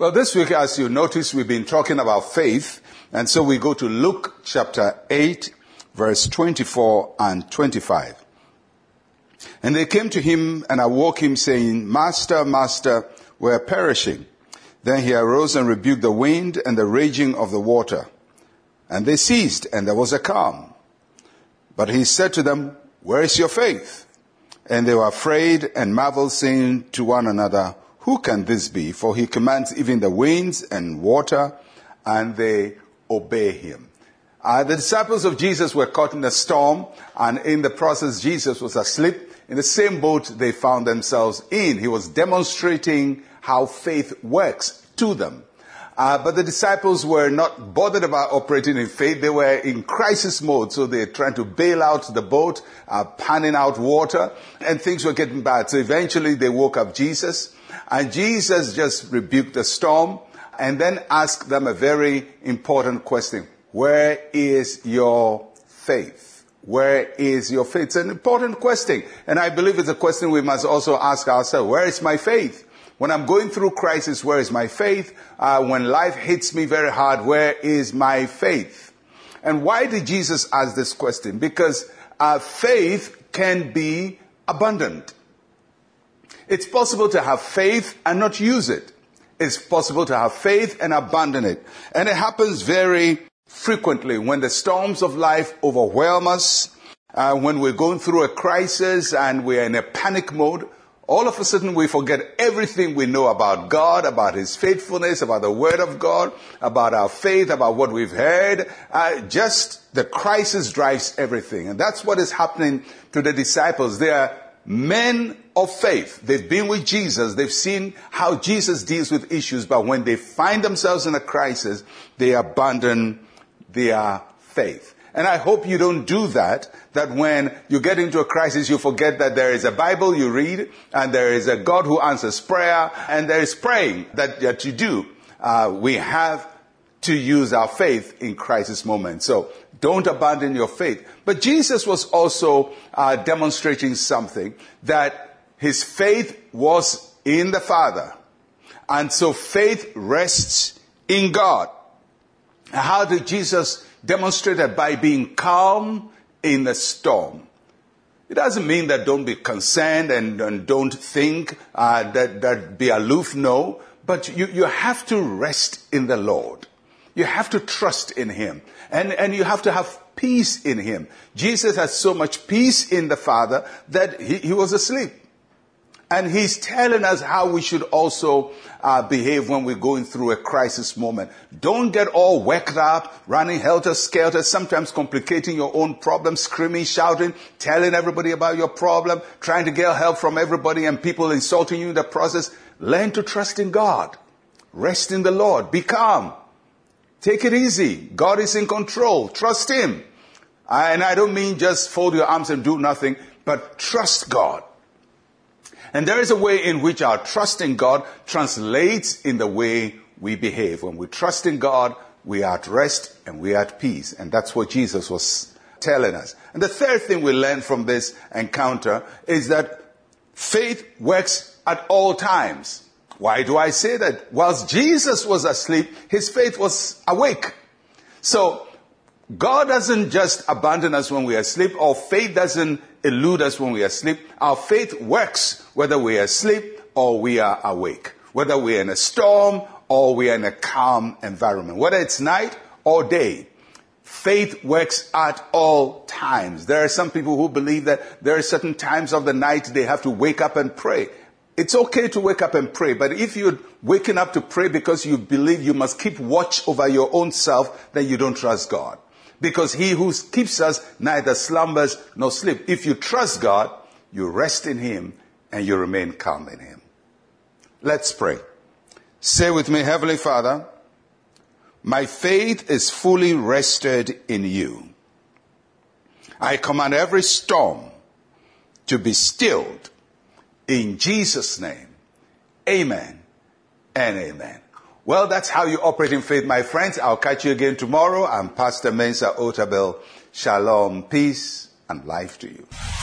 Well, this week, as you notice, we've been talking about faith. And so we go to Luke chapter 8, verse 24 and 25. And they came to him and awoke him saying, Master, Master, we're perishing. Then he arose and rebuked the wind and the raging of the water. And they ceased and there was a calm. But he said to them, Where is your faith? And they were afraid and marveled saying to one another, Who can this be? For he commands even the winds and water and they obey him. Uh, the disciples of Jesus were caught in a storm and in the process Jesus was asleep in the same boat they found themselves in. He was demonstrating how faith works to them. Uh, but the disciples were not bothered about operating in faith. They were in crisis mode, so they're trying to bail out the boat, uh, panning out water, and things were getting bad. So eventually they woke up Jesus, and Jesus just rebuked the storm, and then asked them a very important question. Where is your faith? Where is your faith? It's an important question. And I believe it's a question we must also ask ourselves. Where is my faith? When I'm going through crisis, where is my faith? Uh, when life hits me very hard, where is my faith? And why did Jesus ask this question? Because uh, faith can be abundant. It's possible to have faith and not use it. It's possible to have faith and abandon it. And it happens very frequently when the storms of life overwhelm us, uh, when we're going through a crisis and we're in a panic mode, all of a sudden we forget everything we know about God, about His faithfulness, about the Word of God, about our faith, about what we've heard. Uh, just the crisis drives everything. And that's what is happening to the disciples. They are men of faith. They've been with Jesus. They've seen how Jesus deals with issues. But when they find themselves in a crisis, they abandon their faith. And I hope you don't do that, that when you get into a crisis, you forget that there is a Bible you read, and there is a God who answers prayer, and there is praying that, that you do. Uh, we have to use our faith in crisis moments. So don't abandon your faith. But Jesus was also uh, demonstrating something that his faith was in the Father. And so faith rests in God. How did Jesus demonstrate that? By being calm in the storm. It doesn't mean that don't be concerned and, and don't think uh, that, that be aloof. No, but you, you have to rest in the Lord. You have to trust in Him. And, and you have to have peace in Him. Jesus had so much peace in the Father that he, he was asleep. And he's telling us how we should also uh, behave when we're going through a crisis moment. Don't get all worked up, running helter skelter, sometimes complicating your own problem, screaming, shouting, telling everybody about your problem, trying to get help from everybody and people insulting you in the process. Learn to trust in God. Rest in the Lord. Be calm. Take it easy. God is in control. Trust Him. And I don't mean just fold your arms and do nothing, but trust God. And there is a way in which our trust in God translates in the way we behave. When we trust in God, we are at rest and we are at peace. And that's what Jesus was telling us. And the third thing we learn from this encounter is that faith works at all times. Why do I say that? Whilst Jesus was asleep, his faith was awake. So God doesn't just abandon us when we are asleep, or faith doesn't elude us when we are asleep. Our faith works whether we are asleep or we are awake, whether we are in a storm or we are in a calm environment, whether it's night or day. Faith works at all times. There are some people who believe that there are certain times of the night they have to wake up and pray. It's okay to wake up and pray, but if you're waking up to pray because you believe you must keep watch over your own self, then you don't trust God because he who keeps us neither slumbers nor sleep. If you trust God, you rest in him and you remain calm in him. Let's pray. Say with me, Heavenly Father, my faith is fully rested in you. I command every storm to be stilled in Jesus' name. Amen and amen. Well, that's how you operate in faith, my friends. I'll catch you again tomorrow. I'm Pastor Mensa Otabil. Shalom, peace, and life to you.